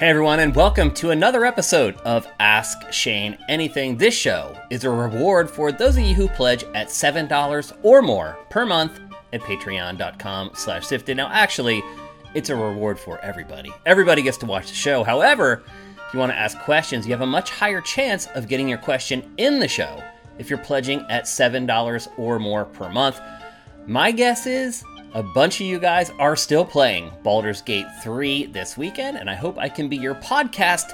Hey everyone, and welcome to another episode of Ask Shane Anything. This show is a reward for those of you who pledge at $7 or more per month at patreon.com slash sifted. Now, actually, it's a reward for everybody. Everybody gets to watch the show. However, if you want to ask questions, you have a much higher chance of getting your question in the show if you're pledging at $7 or more per month. My guess is a bunch of you guys are still playing Baldur's Gate 3 this weekend, and I hope I can be your podcast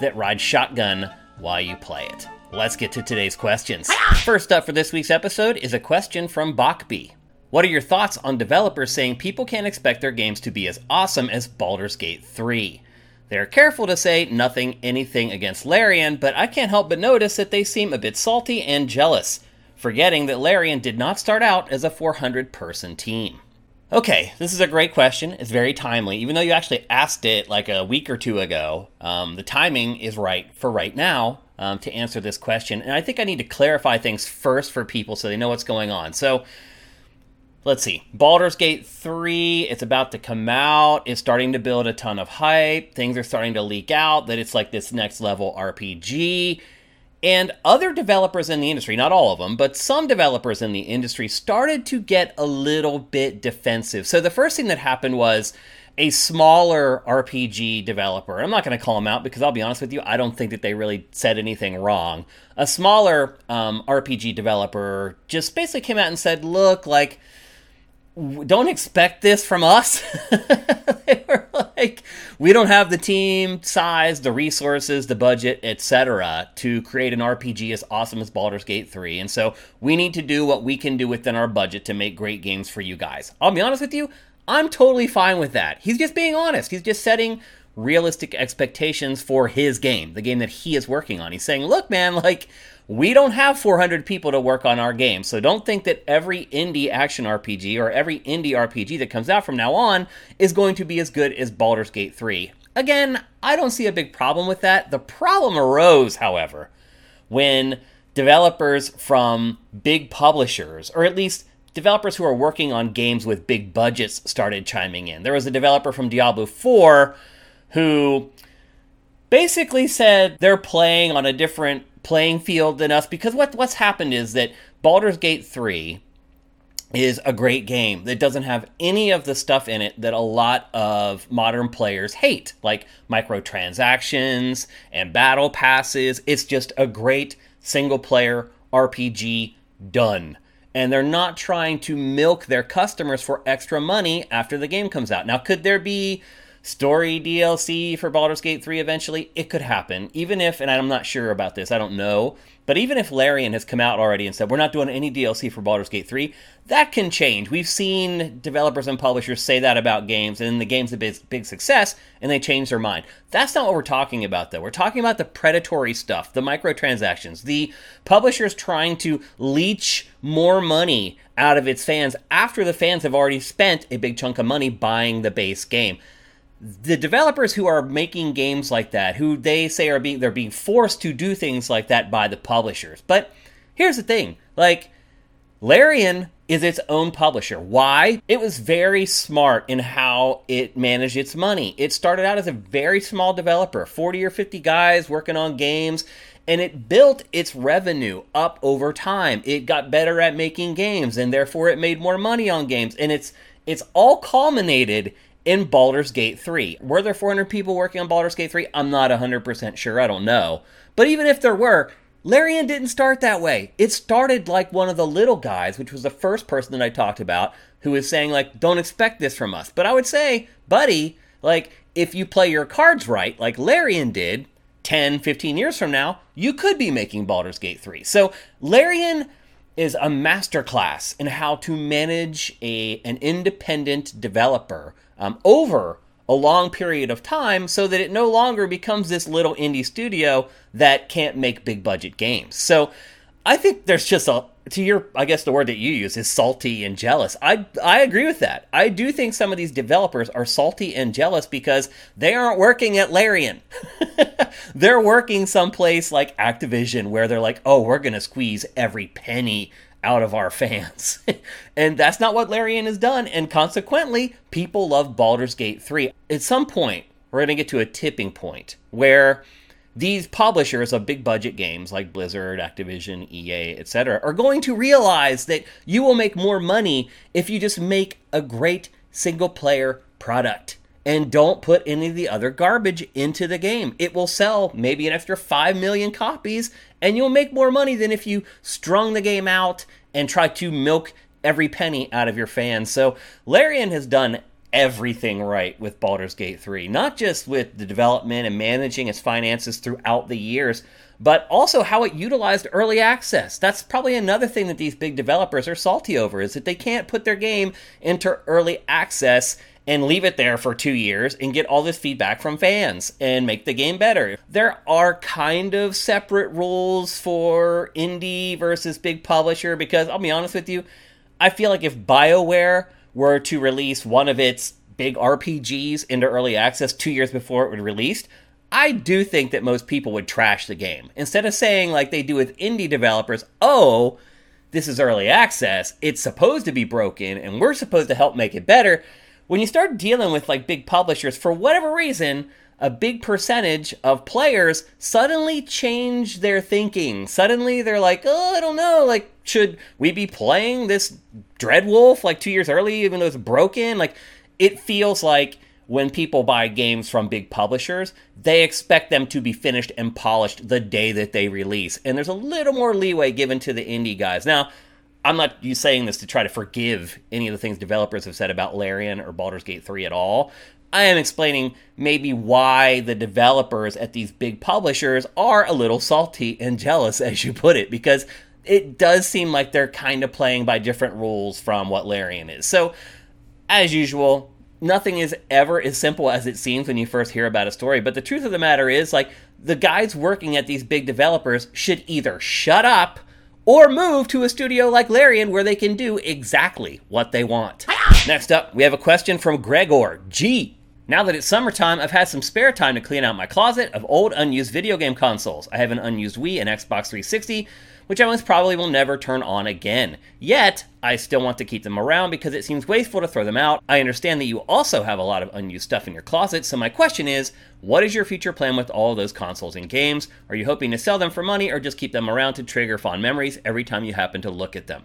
that rides shotgun while you play it. Let's get to today's questions. First up for this week's episode is a question from Bachby. What are your thoughts on developers saying people can't expect their games to be as awesome as Baldur's Gate 3? They're careful to say nothing anything against Larian, but I can't help but notice that they seem a bit salty and jealous, forgetting that Larian did not start out as a 400 person team. Okay, this is a great question. It's very timely. Even though you actually asked it like a week or two ago, um, the timing is right for right now um, to answer this question. And I think I need to clarify things first for people so they know what's going on. So, let's see. Baldur's Gate 3, it's about to come out. It's starting to build a ton of hype. Things are starting to leak out that it's like this next level RPG. And other developers in the industry, not all of them, but some developers in the industry started to get a little bit defensive. So the first thing that happened was a smaller RPG developer. I'm not going to call them out because I'll be honest with you, I don't think that they really said anything wrong. A smaller um, RPG developer just basically came out and said, look, like, don't expect this from us. they were like, we don't have the team size, the resources, the budget, etc., to create an RPG as awesome as Baldur's Gate 3. And so we need to do what we can do within our budget to make great games for you guys. I'll be honest with you, I'm totally fine with that. He's just being honest. He's just setting realistic expectations for his game, the game that he is working on. He's saying, look, man, like, we don't have 400 people to work on our game. So don't think that every indie action RPG or every indie RPG that comes out from now on is going to be as good as Baldur's Gate 3. Again, I don't see a big problem with that. The problem arose, however, when developers from big publishers, or at least developers who are working on games with big budgets, started chiming in. There was a developer from Diablo 4 who basically said they're playing on a different playing field than us because what what's happened is that Baldur's Gate 3 is a great game that doesn't have any of the stuff in it that a lot of modern players hate, like microtransactions and battle passes. It's just a great single player RPG done. And they're not trying to milk their customers for extra money after the game comes out. Now, could there be story DLC for Baldur's Gate 3 eventually, it could happen. Even if, and I'm not sure about this, I don't know, but even if Larian has come out already and said, we're not doing any DLC for Baldur's Gate 3, that can change. We've seen developers and publishers say that about games, and then the game's a big, big success, and they change their mind. That's not what we're talking about, though. We're talking about the predatory stuff, the microtransactions, the publishers trying to leech more money out of its fans after the fans have already spent a big chunk of money buying the base game the developers who are making games like that, who they say are being they're being forced to do things like that by the publishers. But here's the thing, like Larian is its own publisher. Why? It was very smart in how it managed its money. It started out as a very small developer, 40 or 50 guys working on games, and it built its revenue up over time. It got better at making games and therefore it made more money on games and it's it's all culminated in Baldur's Gate 3. Were there 400 people working on Baldur's Gate 3? I'm not 100% sure. I don't know. But even if there were, Larian didn't start that way. It started like one of the little guys, which was the first person that I talked about, who was saying, like, don't expect this from us. But I would say, buddy, like, if you play your cards right, like Larian did 10, 15 years from now, you could be making Baldur's Gate 3. So Larian is a masterclass in how to manage a, an independent developer um, over a long period of time so that it no longer becomes this little indie studio that can't make big budget games. So I think there's just a to your I guess the word that you use is salty and jealous. I I agree with that. I do think some of these developers are salty and jealous because they aren't working at Larian. they're working someplace like Activision where they're like, "Oh, we're going to squeeze every penny out of our fans. and that's not what Larian has done. And consequently, people love Baldur's Gate 3. At some point, we're going to get to a tipping point where these publishers of big budget games like Blizzard, Activision, EA, etc., are going to realize that you will make more money if you just make a great single player product and don't put any of the other garbage into the game. It will sell maybe an extra 5 million copies and you'll make more money than if you strung the game out and try to milk every penny out of your fans. So Larian has done everything right with Baldur's Gate 3, not just with the development and managing its finances throughout the years, but also how it utilized early access. That's probably another thing that these big developers are salty over is that they can't put their game into early access and leave it there for 2 years and get all this feedback from fans and make the game better. There are kind of separate rules for indie versus big publisher because I'll be honest with you, I feel like if BioWare were to release one of its big RPGs into early access two years before it was released, I do think that most people would trash the game. Instead of saying, like they do with indie developers, oh, this is early access, it's supposed to be broken, and we're supposed to help make it better. When you start dealing with like big publishers, for whatever reason, a big percentage of players suddenly change their thinking. Suddenly they're like, oh, I don't know, like, should we be playing this Dreadwolf like two years early, even though it's broken? Like, it feels like when people buy games from big publishers, they expect them to be finished and polished the day that they release. And there's a little more leeway given to the indie guys. Now, I'm not saying this to try to forgive any of the things developers have said about Larian or Baldur's Gate 3 at all. I am explaining maybe why the developers at these big publishers are a little salty and jealous, as you put it, because it does seem like they're kind of playing by different rules from what Larian is. So, as usual, nothing is ever as simple as it seems when you first hear about a story. But the truth of the matter is, like, the guys working at these big developers should either shut up or move to a studio like Larian where they can do exactly what they want. Next up, we have a question from Gregor G. Now that it's summertime, I've had some spare time to clean out my closet of old unused video game consoles. I have an unused Wii and Xbox 360, which I most probably will never turn on again. Yet, I still want to keep them around because it seems wasteful to throw them out. I understand that you also have a lot of unused stuff in your closet, so my question is what is your future plan with all those consoles and games? Are you hoping to sell them for money or just keep them around to trigger fond memories every time you happen to look at them?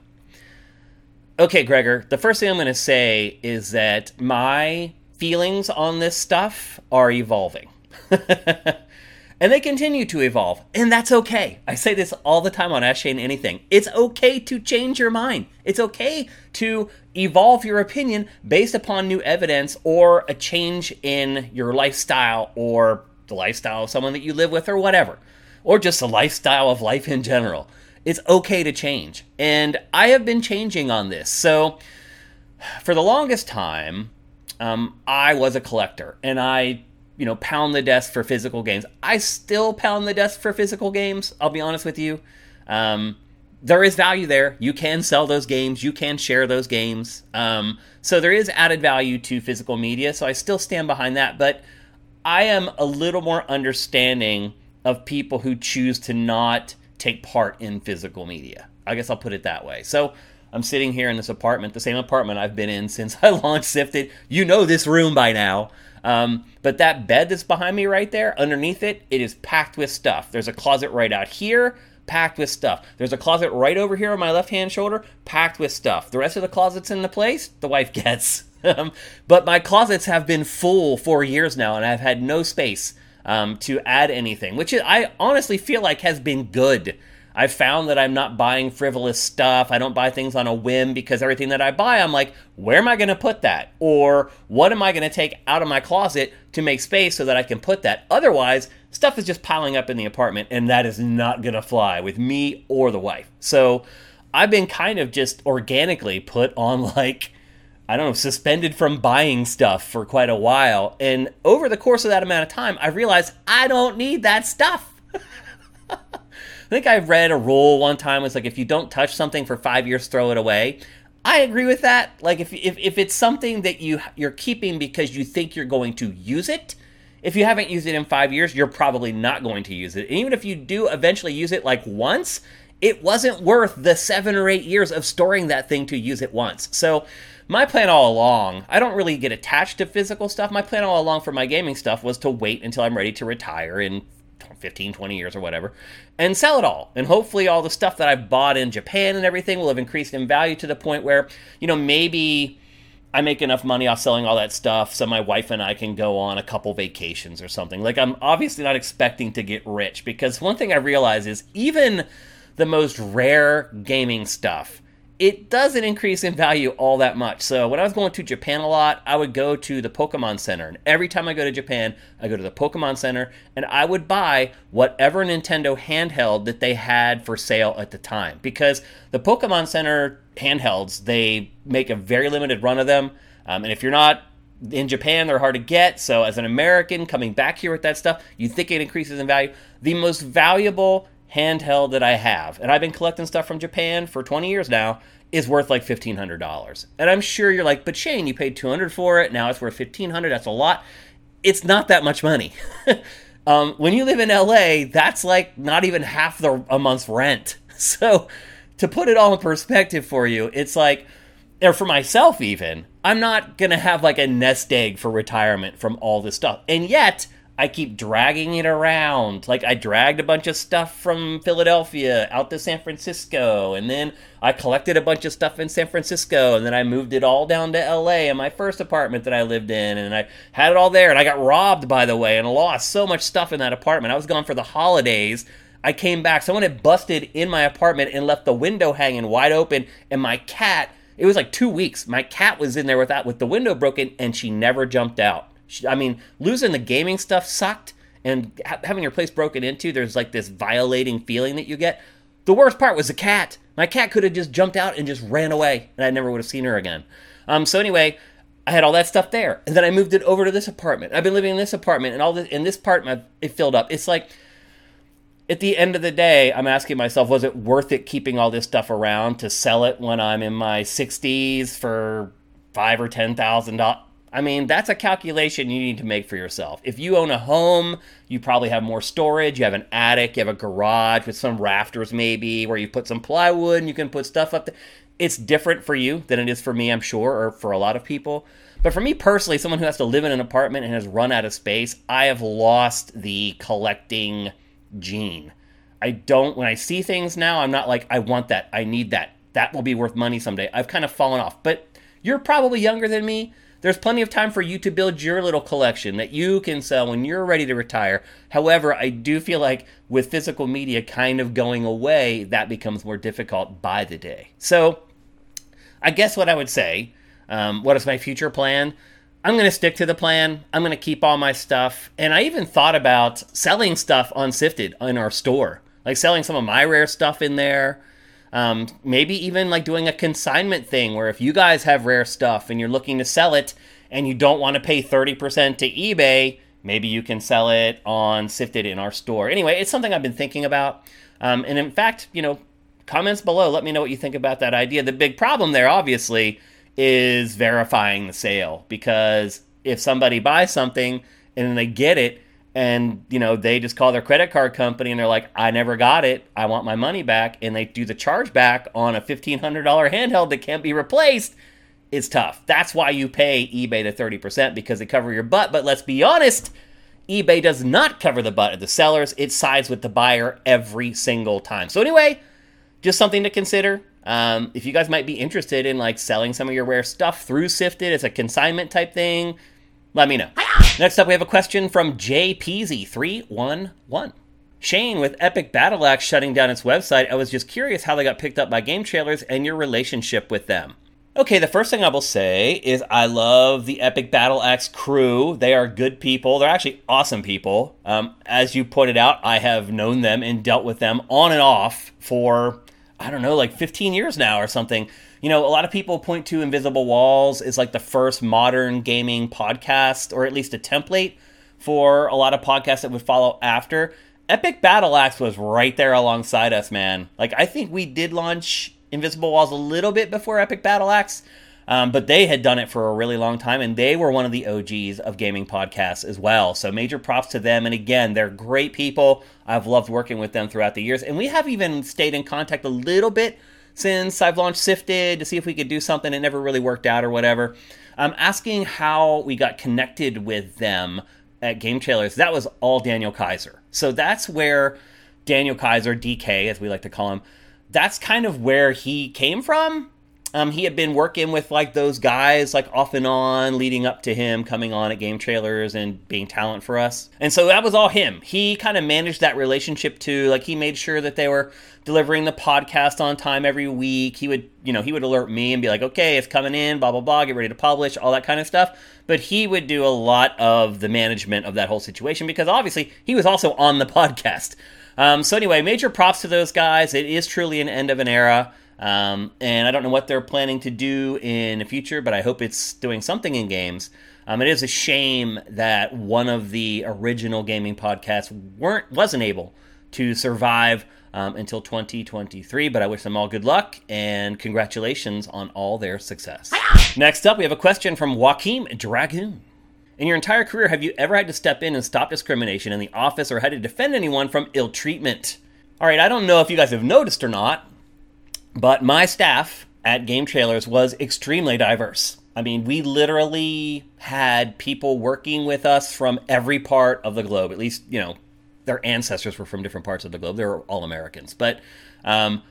Okay, Gregor, the first thing I'm going to say is that my feelings on this stuff are evolving. and they continue to evolve, and that's okay. I say this all the time on Ask Shane Anything. It's okay to change your mind. It's okay to evolve your opinion based upon new evidence or a change in your lifestyle or the lifestyle of someone that you live with or whatever, or just the lifestyle of life in general. It's okay to change. And I have been changing on this. So, for the longest time, um, I was a collector and I, you know, pound the desk for physical games. I still pound the desk for physical games. I'll be honest with you. Um, there is value there. You can sell those games. You can share those games. Um, so there is added value to physical media. So I still stand behind that. But I am a little more understanding of people who choose to not take part in physical media. I guess I'll put it that way. So I'm sitting here in this apartment, the same apartment I've been in since I launched Sifted. You know this room by now. Um, but that bed that's behind me right there, underneath it, it is packed with stuff. There's a closet right out here, packed with stuff. There's a closet right over here on my left hand shoulder, packed with stuff. The rest of the closets in the place, the wife gets. Um, but my closets have been full for years now, and I've had no space um, to add anything, which I honestly feel like has been good I've found that I'm not buying frivolous stuff. I don't buy things on a whim because everything that I buy, I'm like, where am I going to put that? Or what am I going to take out of my closet to make space so that I can put that? Otherwise, stuff is just piling up in the apartment, and that is not going to fly with me or the wife. So I've been kind of just organically put on like, I don't know, suspended from buying stuff for quite a while. And over the course of that amount of time, I realized I don't need that stuff. I think I read a rule one time was like if you don't touch something for five years, throw it away. I agree with that. Like if, if, if it's something that you you're keeping because you think you're going to use it, if you haven't used it in five years, you're probably not going to use it. And even if you do eventually use it like once, it wasn't worth the seven or eight years of storing that thing to use it once. So, my plan all along, I don't really get attached to physical stuff. My plan all along for my gaming stuff was to wait until I'm ready to retire in 15, 20 years or whatever, and sell it all. And hopefully, all the stuff that I've bought in Japan and everything will have increased in value to the point where, you know, maybe I make enough money off selling all that stuff so my wife and I can go on a couple vacations or something. Like, I'm obviously not expecting to get rich because one thing I realize is even the most rare gaming stuff it doesn't increase in value all that much. So when I was going to Japan a lot, I would go to the Pokemon Center. And every time I go to Japan, I go to the Pokemon Center and I would buy whatever Nintendo handheld that they had for sale at the time. Because the Pokemon Center handhelds, they make a very limited run of them. Um, and if you're not in Japan, they're hard to get. So as an American coming back here with that stuff, you think it increases in value. The most valuable handheld that I have, and I've been collecting stuff from Japan for 20 years now, is worth like $1,500. And I'm sure you're like, but Shane, you paid 200 for it. Now it's worth 1,500. That's a lot. It's not that much money. um, when you live in LA, that's like not even half the a month's rent. So to put it all in perspective for you, it's like, or for myself even, I'm not gonna have like a nest egg for retirement from all this stuff. And yet, I keep dragging it around. Like I dragged a bunch of stuff from Philadelphia out to San Francisco, and then I collected a bunch of stuff in San Francisco, and then I moved it all down to LA in my first apartment that I lived in, and I had it all there, and I got robbed by the way, and lost so much stuff in that apartment. I was gone for the holidays. I came back. Someone had busted in my apartment and left the window hanging wide open, and my cat. It was like two weeks. My cat was in there with that with the window broken, and she never jumped out. I mean, losing the gaming stuff sucked, and ha- having your place broken into, there's like this violating feeling that you get. The worst part was the cat. My cat could have just jumped out and just ran away, and I never would have seen her again. Um, so anyway, I had all that stuff there, and then I moved it over to this apartment. I've been living in this apartment, and all this in this apartment it filled up. It's like at the end of the day, I'm asking myself, was it worth it keeping all this stuff around to sell it when I'm in my 60s for five or ten thousand dollars? I mean, that's a calculation you need to make for yourself. If you own a home, you probably have more storage. You have an attic, you have a garage with some rafters, maybe, where you put some plywood and you can put stuff up there. It's different for you than it is for me, I'm sure, or for a lot of people. But for me personally, someone who has to live in an apartment and has run out of space, I have lost the collecting gene. I don't, when I see things now, I'm not like, I want that, I need that, that will be worth money someday. I've kind of fallen off. But you're probably younger than me there's plenty of time for you to build your little collection that you can sell when you're ready to retire. However, I do feel like with physical media kind of going away, that becomes more difficult by the day. So, I guess what I would say, um, what is my future plan? I'm going to stick to the plan. I'm going to keep all my stuff. And I even thought about selling stuff on Sifted in our store, like selling some of my rare stuff in there. Um, maybe even like doing a consignment thing where if you guys have rare stuff and you're looking to sell it and you don't want to pay 30% to eBay, maybe you can sell it on Sifted in our store. Anyway, it's something I've been thinking about. Um, and in fact, you know, comments below, let me know what you think about that idea. The big problem there, obviously, is verifying the sale because if somebody buys something and then they get it, and you know they just call their credit card company and they're like i never got it. I want my money back. And they do the charge back on a $1500 handheld that can't be replaced. It's tough. That's why you pay ebay the 30% because they cover your butt. But let's be honest ebay does not cover the butt of the sellers. It sides with the buyer every single time. So anyway just something to consider. Um, if you guys might be interested in like selling some of your rare stuff through sifted it's a consignment type thing let me know. Next up, we have a question from JPeasy311. Shane, with Epic Battle Axe shutting down its website, I was just curious how they got picked up by game trailers and your relationship with them. Okay, the first thing I will say is I love the Epic Battle Axe crew. They are good people. They're actually awesome people. Um, as you pointed out, I have known them and dealt with them on and off for, I don't know, like 15 years now or something you know, a lot of people point to Invisible Walls as like the first modern gaming podcast, or at least a template for a lot of podcasts that would follow after. Epic Battle Axe was right there alongside us, man. Like, I think we did launch Invisible Walls a little bit before Epic Battle Axe. Um, but they had done it for a really long time, and they were one of the OGs of gaming podcasts as well. So major props to them. And again, they're great people. I've loved working with them throughout the years, and we have even stayed in contact a little bit since I've launched Sifted to see if we could do something. It never really worked out or whatever. I'm asking how we got connected with them at Game Trailers. That was all Daniel Kayser. So that's where Daniel Kayser, DK, as we like to call him, that's kind of where he came from. Um, he had been working with like those guys like off and on leading up to him coming on at game trailers and being talent for us. And so that was all him. He kind of managed that relationship too. Like he made sure that they were delivering the podcast on time every week. He would you know he would alert me and be like okay it's coming in blah blah blah get ready to publish all that kind of stuff. But he would do a lot of the management of that whole situation because obviously he was also on the podcast. Um, so anyway major props to those guys. It is truly an end of an era um, and I don't know what they're planning to do in the future, but I hope it's doing something in games. Um, it is a shame that one of the original gaming podcasts weren't wasn't able to survive um, until 2023. But I wish them all good luck and congratulations on all their success. Next up, we have a question from Joaquim Dragoon. In your entire career, have you ever had to step in and stop discrimination in the office or had to defend anyone from ill treatment? All right, I don't know if you guys have noticed or not, but my staff at Game Trailers was extremely diverse. I mean, we literally had people working with us from every part of the globe. At least, you know, their ancestors were from different parts of the globe. They were all Americans. But, um,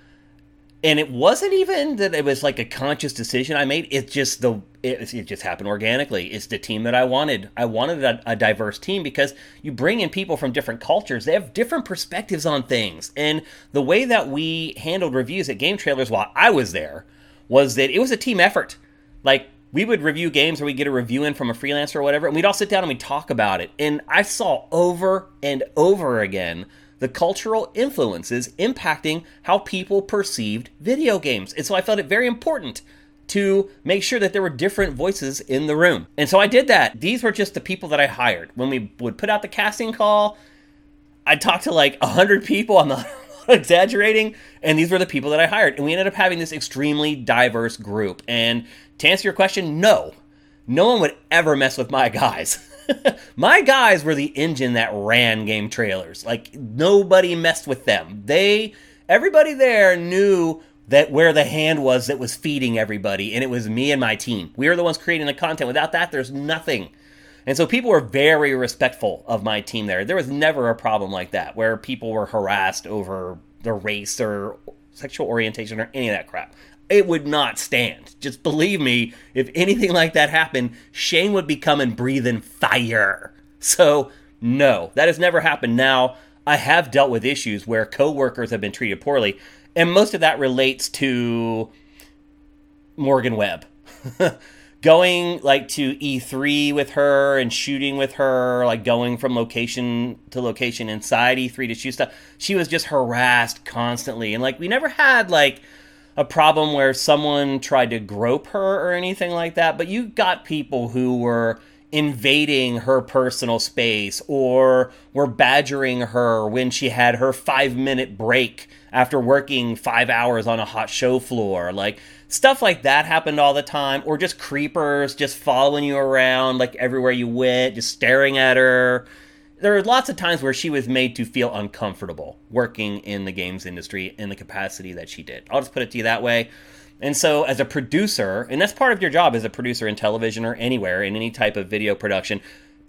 and it wasn't even that it was like a conscious decision I made. It's just the it, it, just happened organically. It's the team that I wanted. I wanted a, a, diverse team because you bring in people from different cultures. They have different perspectives on things. And the way that we handled reviews at Game Trailers while I was there was that it was a team effort. Like we would review games or we'd get a review in from a freelancer or whatever, and we'd all sit down and we'd talk about it. And I saw over and over again the cultural influences impacting how people perceived video games. And so I felt it very important to make sure that there were different voices in the room. And so I did that. These were just the people that I hired. When we would put out the casting call, I'd talk to like 100 people. I'm not exaggerating. And these were the people that I hired. And we ended up having this extremely diverse group. And to answer your question, no. No one would ever mess with my guys. my guys were the engine that ran game trailers. Like nobody messed with them. They everybody there knew that where the hand was that was feeding everybody, and it was me and my team. We were the ones creating the content. Without that, there's nothing. And so people were very respectful of my team there. There was never a problem like that where people were harassed over their race or sexual orientation or any of that crap. It would not stand. Just believe me, if anything like that happened, Shane would be coming breathing fire. So, no, that has never happened. Now, I have dealt with issues where coworkers have been treated poorly, and most of that relates to Morgan Webb. going like to E3 with her and shooting with her, like going from location to location inside E3 to shoot stuff. She was just harassed constantly. And like we never had like a problem where someone tried to grope her or anything like that, but you got people who were invading her personal space or were badgering her when she had her five minute break after working five hours on a hot show floor. Like stuff like that happened all the time, or just creepers just following you around like everywhere you went, just staring at her. There were lots of times where she was made to feel uncomfortable working in the games industry in the capacity that she did. I'll just put it to you that way. And so, as a producer, and that's part of your job as a producer in television or anywhere in any type of video production,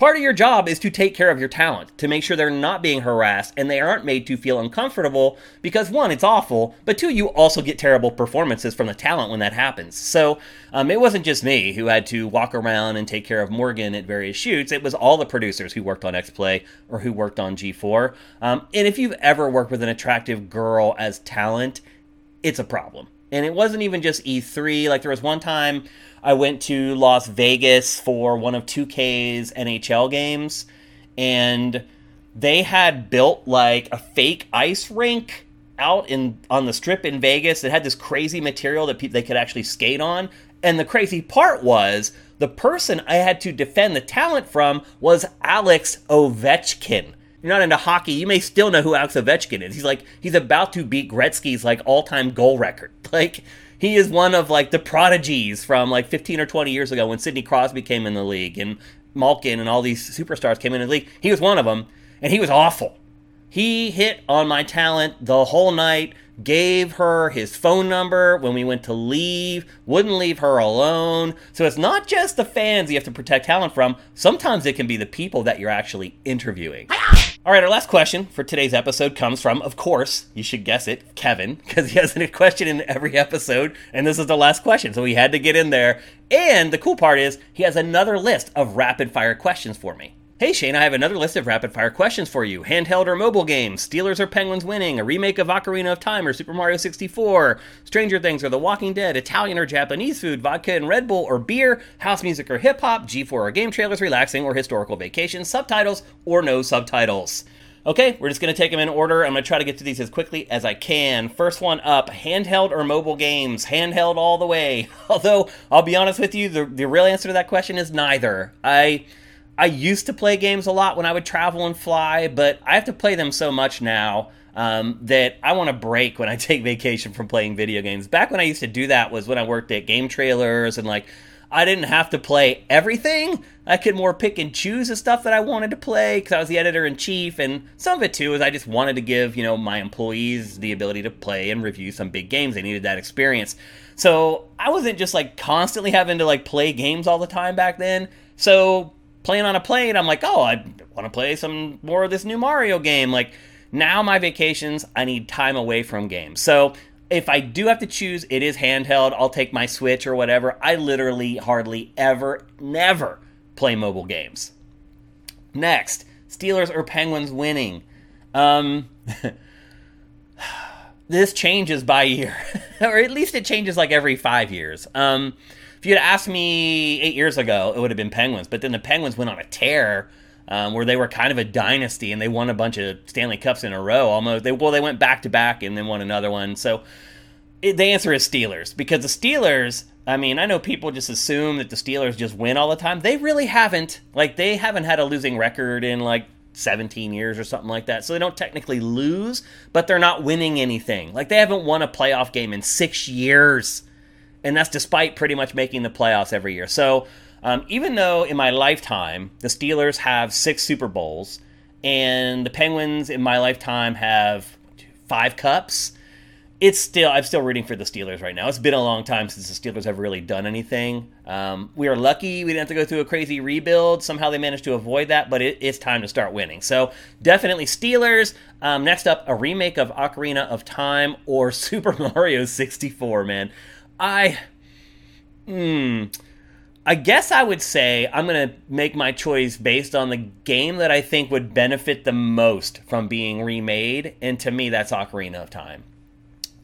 part of your job is to take care of your talent, to make sure they're not being harassed and they aren't made to feel uncomfortable because one, it's awful, but two, you also get terrible performances from the talent when that happens. So um, it wasn't just me who had to walk around and take care of Morgan at various shoots, it was all the producers who worked on X Play or who worked on G4. Um, and if you've ever worked with an attractive girl as talent, it's a problem. And it wasn't even just E3. Like there was one time I went to Las Vegas for one of 2K's NHL games, and they had built like a fake ice rink out in on the strip in Vegas that had this crazy material that pe- they could actually skate on. And the crazy part was the person I had to defend the talent from was Alex Ovechkin you're not into hockey, you may still know who Alex Ovechkin is. He's like he's about to beat Gretzky's like all-time goal record. Like he is one of like the prodigies from like 15 or 20 years ago when Sidney Crosby came in the league and Malkin and all these superstars came in the league. He was one of them, and he was awful. He hit on my talent the whole night, gave her his phone number when we went to leave, wouldn't leave her alone. So it's not just the fans you have to protect talent from, sometimes it can be the people that you're actually interviewing. All right, our last question for today's episode comes from, of course, you should guess it, Kevin, because he has a question in every episode, and this is the last question, so he had to get in there. And the cool part is, he has another list of rapid fire questions for me. Hey Shane, I have another list of rapid fire questions for you. Handheld or mobile games, Steelers or Penguins winning, a remake of Ocarina of Time or Super Mario 64, Stranger Things or The Walking Dead, Italian or Japanese food, vodka and Red Bull or beer, house music or hip hop, G4 or game trailers, relaxing or historical vacation, subtitles or no subtitles. Okay, we're just going to take them in order. I'm going to try to get to these as quickly as I can. First one up handheld or mobile games? Handheld all the way. Although, I'll be honest with you, the, the real answer to that question is neither. I I used to play games a lot when I would travel and fly, but I have to play them so much now um, that I want to break when I take vacation from playing video games. Back when I used to do that was when I worked at game trailers and like I didn't have to play everything. I could more pick and choose the stuff that I wanted to play because I was the editor in chief, and some of it too is I just wanted to give you know my employees the ability to play and review some big games. They needed that experience, so I wasn't just like constantly having to like play games all the time back then. So playing on a plane, I'm like, oh, I want to play some more of this new Mario game. Like now, my vacations, I need time away from games. So if I do have to choose, it is handheld. I'll take my Switch or whatever. I literally hardly ever, never play mobile games. Next, Steelers or Penguins winning. Um, this changes by year, or at least it changes like every five years. Um, if you had asked me eight years ago, it would have been Penguins. But then the Penguins went on a tear um, where they were kind of a dynasty and they won a bunch of Stanley Cups in a row. Almost they well they went back to back and then won another one. So it, the answer is Steelers because the Steelers. I mean, I know people just assume that the Steelers just win all the time. They really haven't. Like they haven't had a losing record in like 17 years or something like that. So they don't technically lose, but they're not winning anything. Like they haven't won a playoff game in 6 years and that's despite pretty much making the playoffs every year. So um, even though in my lifetime the Steelers have six Super Bowls and the Penguins in my lifetime have five cups, it's still I'm still rooting for the Steelers right now. It's been a long time since the Steelers have really done anything. Um, we are lucky we didn't have to go through a crazy rebuild. Somehow they managed to avoid that, but it, it's time to start winning. So definitely Steelers. Um, next up, a remake of Ocarina of Time or Super Mario 64. Man, I, hmm, I guess I would say I'm to make my choice based on the game that I think would benefit the most from being remade, and to me, that's Ocarina of Time.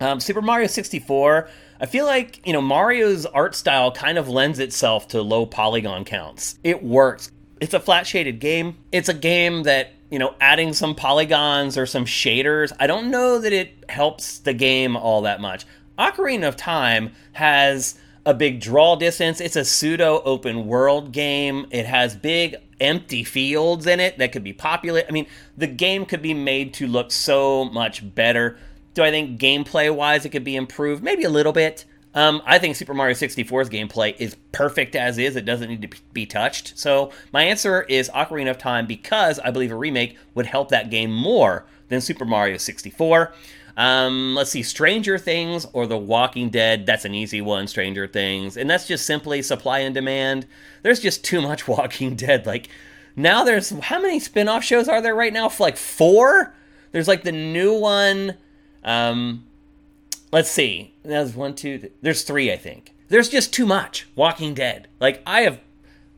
Um, Super Mario 64, I feel like, you know, Mario's art style kind of lends itself to low polygon counts. It works. It's a flat shaded game. It's a game that, you know, adding some polygons or some shaders, I don't know that it helps the game all that much. Ocarina of Time has a big draw distance. It's a pseudo open world game. It has big empty fields in it that could be populated. I mean, the game could be made to look so much better. Do I think gameplay wise it could be improved? Maybe a little bit. Um, I think Super Mario 64's gameplay is perfect as is. It doesn't need to be touched. So my answer is Ocarina of Time because I believe a remake would help that game more than Super Mario 64. Um, let's see, Stranger Things or The Walking Dead. That's an easy one, Stranger Things. And that's just simply supply and demand. There's just too much Walking Dead. Like, now there's, how many spin off shows are there right now? Like four? There's like the new one. Um, let's see. There's one, two, th- there's three, I think. There's just too much Walking Dead. Like, I have,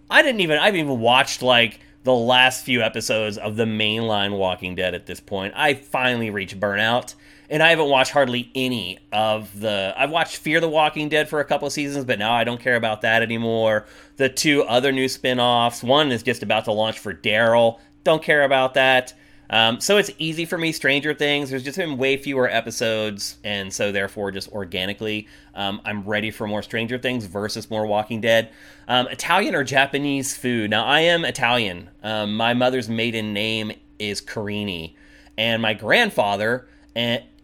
I didn't even, I've even watched like, the last few episodes of the mainline Walking Dead at this point. I finally reached burnout and I haven't watched hardly any of the. I've watched Fear the Walking Dead for a couple of seasons, but now I don't care about that anymore. The two other new spin offs, one is just about to launch for Daryl. Don't care about that. Um, so it's easy for me. Stranger Things. There's just been way fewer episodes, and so therefore, just organically, um, I'm ready for more Stranger Things versus more Walking Dead. Um, Italian or Japanese food. Now I am Italian. Um, my mother's maiden name is Carini, and my grandfather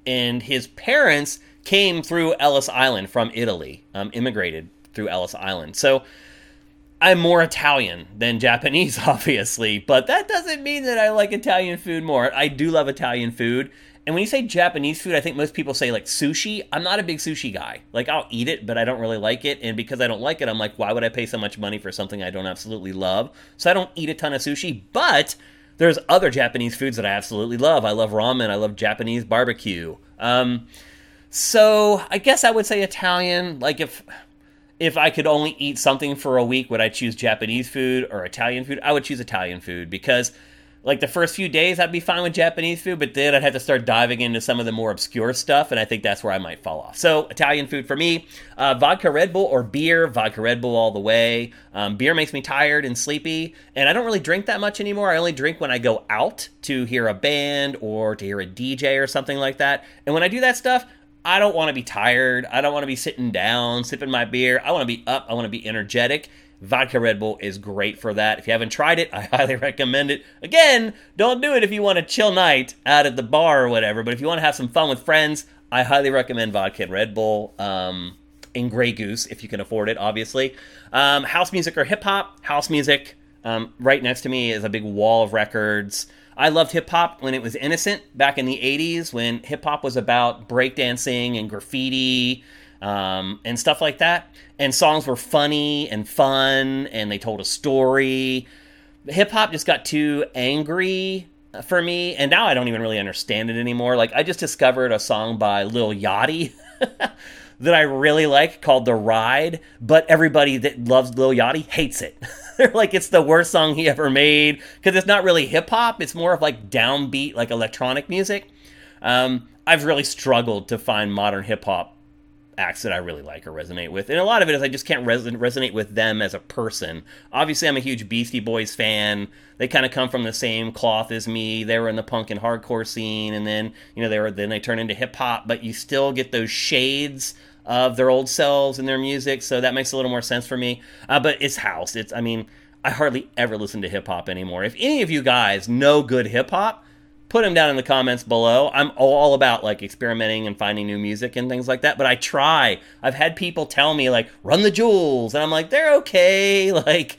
and his parents came through Ellis Island from Italy, um, immigrated through Ellis Island. So I'm more Italian than Japanese, obviously, but that doesn't mean that I like Italian food more. I do love Italian food. And when you say Japanese food, I think most people say like sushi. I'm not a big sushi guy. Like I'll eat it, but I don't really like it. And because I don't like it, I'm like, why would I pay so much money for something I don't absolutely love? So I don't eat a ton of sushi, but there's other Japanese foods that I absolutely love. I love ramen. I love Japanese barbecue. Um, so I guess I would say Italian. Like if if I could only eat something for a week, would I choose Japanese food or Italian food? I would choose Italian food because like the first few days I'd be fine with Japanese food, but then I'd have to start diving into some of the more obscure stuff, and I think that's where I might fall off. So Italian food for me, uh, vodka Red Bull or beer, vodka Red Bull all the way. Um, beer makes me tired and sleepy, and I don't really drink that much anymore. I only drink when I go out to hear a band or to hear a DJ or something like that. And when I do that stuff, I don't want to be tired. I don't want to be sitting down, sipping my beer. I want to be up. I want to be energetic. Vodka Red Bull is great for that. If you haven't tried it, I highly recommend it. Again, don't do it if you want a chill night out at the bar or whatever, but if you want to have some fun with friends, I highly recommend Vodka Red Bull. Um, in Grey Goose, if you can afford it, obviously. Um, house music or hip hop? House music. Um, right next to me is a big wall of records. I loved hip hop when it was innocent back in the 80s when hip hop was about breakdancing and graffiti um, and stuff like that. And songs were funny and fun, and they told a story. Hip hop just got too angry for me, and now I don't even really understand it anymore. Like, I just discovered a song by Lil Yachty. that I really like called The Ride, but everybody that loves Lil Yachty hates it. They're like it's the worst song he ever made because it's not really hip hop, it's more of like downbeat, like electronic music. Um, I've really struggled to find modern hip hop acts that I really like or resonate with. And a lot of it is I just can't res- resonate with them as a person. Obviously, I'm a huge Beastie Boys fan. They kind of come from the same cloth as me. They were in the punk and hardcore scene, and then you know they were then they turn into hip hop. But you still get those shades of their old selves in their music, so that makes a little more sense for me. Uh, but it's house. It's I mean I hardly ever listen to hip hop anymore. If any of you guys know good hip hop, put them down in the comments below. I'm all about like experimenting and finding new music and things like that, but I try. I've had people tell me like run the jewels and I'm like they're okay. Like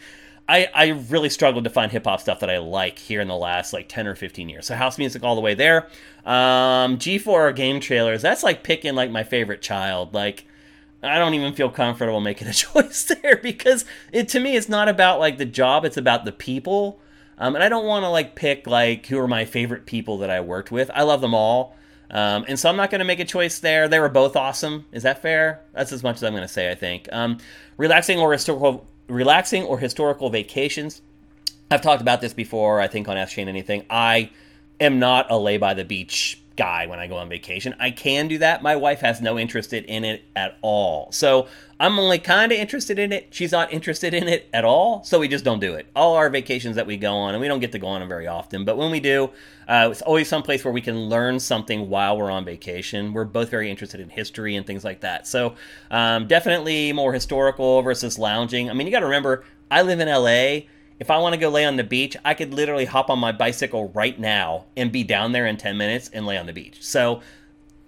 I I really struggled to find hip hop stuff that I like here in the last like 10 or 15 years. So house music all the way there. Um G4 game trailers. That's like picking like my favorite child. Like I don't even feel comfortable making a choice there because it to me it's not about like the job, it's about the people um, and I don't want to like pick like who are my favorite people that I worked with. I love them all. Um, and so I'm not going to make a choice there. They were both awesome. Is that fair? That's as much as I'm going to say. I think um, relaxing or historical, relaxing or historical vacations. I've talked about this before. I think on Ask Shane Anything. I am not a lay by the beach guy when I go on vacation. I can do that. My wife has no interest in it at all. So I'm only kind of interested in it. She's not interested in it at all. So we just don't do it. All our vacations that we go on, and we don't get to go on them very often, but when we do, uh, it's always someplace where we can learn something while we're on vacation. We're both very interested in history and things like that. So um, definitely more historical versus lounging. I mean, you got to remember, I live in LA if I want to go lay on the beach, I could literally hop on my bicycle right now and be down there in 10 minutes and lay on the beach. So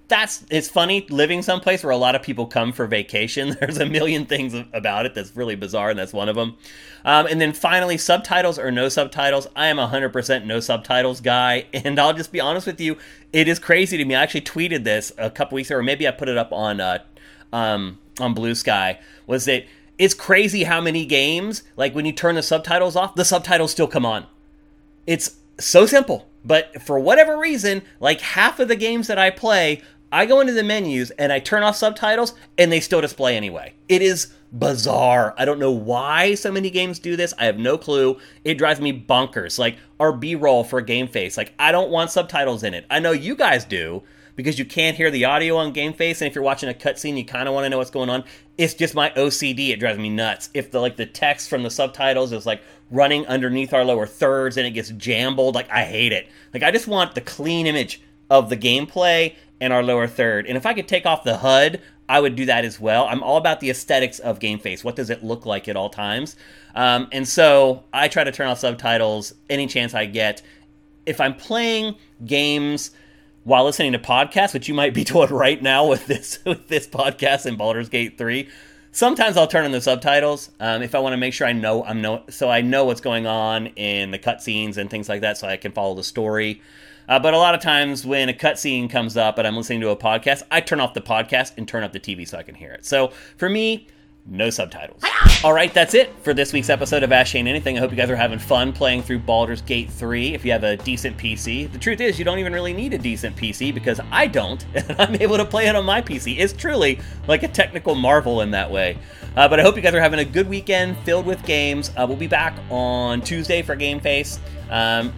that's it's funny living someplace where a lot of people come for vacation. There's a million things about it that's really bizarre, and that's one of them. Um, and then finally, subtitles or no subtitles. I am a 100% no subtitles guy, and I'll just be honest with you, it is crazy to me. I actually tweeted this a couple weeks ago, or maybe I put it up on uh, um, on Blue Sky. Was that it's crazy how many games, like when you turn the subtitles off, the subtitles still come on. It's so simple. But for whatever reason, like half of the games that I play, I go into the menus and I turn off subtitles and they still display anyway. It is bizarre. I don't know why so many games do this. I have no clue. It drives me bonkers. Like our B roll for Game Face. Like I don't want subtitles in it. I know you guys do because you can't hear the audio on Game Face, and if you're watching a cutscene, you kind of want to know what's going on. It's just my OCD; it drives me nuts. If the like the text from the subtitles is like running underneath our lower thirds and it gets jambled, like I hate it. Like I just want the clean image of the gameplay and our lower third. And if I could take off the HUD, I would do that as well. I'm all about the aesthetics of Game Face. What does it look like at all times? Um, and so I try to turn off subtitles any chance I get. If I'm playing games while listening to podcasts, which you might be doing right now with this with this podcast in Baldur's Gate 3. Sometimes I'll turn on the subtitles um, if I want to make sure I know I'm know so I know what's going on in the cutscenes and things like that, so I can follow the story. Uh, but a lot of times when a cutscene comes up and I'm listening to a podcast, I turn off the podcast and turn up the TV so I can hear it. So for me, no subtitles. All right, that's it for this week's episode of Ask Shane Anything. I hope you guys are having fun playing through Baldur's Gate 3 if you have a decent PC. The truth is, you don't even really need a decent PC because I don't, and I'm able to play it on my PC. It's truly like a technical marvel in that way. Uh, but I hope you guys are having a good weekend filled with games. Uh, we'll be back on Tuesday for Game Face. Um,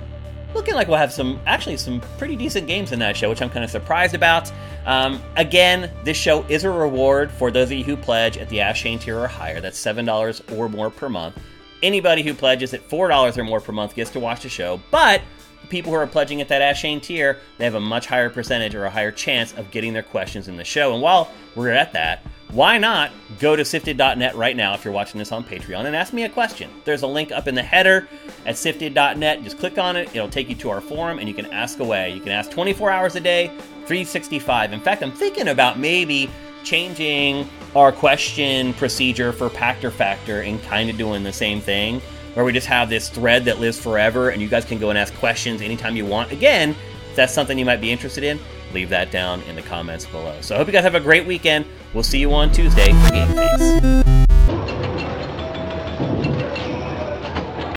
looking like we'll have some actually some pretty decent games in that show, which I'm kind of surprised about. Um, again, this show is a reward for those of you who pledge at the Ask Shane tier or higher. That's seven dollars or more per month. Anybody who pledges at four dollars or more per month gets to watch the show, but people who are pledging at that Ask Shane tier, they have a much higher percentage or a higher chance of getting their questions in the show. And while we're at that, why not go to sifted.net right now if you're watching this on Patreon and ask me a question? There's a link up in the header at sifted.net. Just click on it, it'll take you to our forum, and you can ask away. You can ask 24 hours a day, 365. In fact, I'm thinking about maybe changing our question procedure for Pactor Factor and kind of doing the same thing, where we just have this thread that lives forever, and you guys can go and ask questions anytime you want. Again, if that's something you might be interested in, leave that down in the comments below. So I hope you guys have a great weekend. We'll see you on Tuesday for Game Face.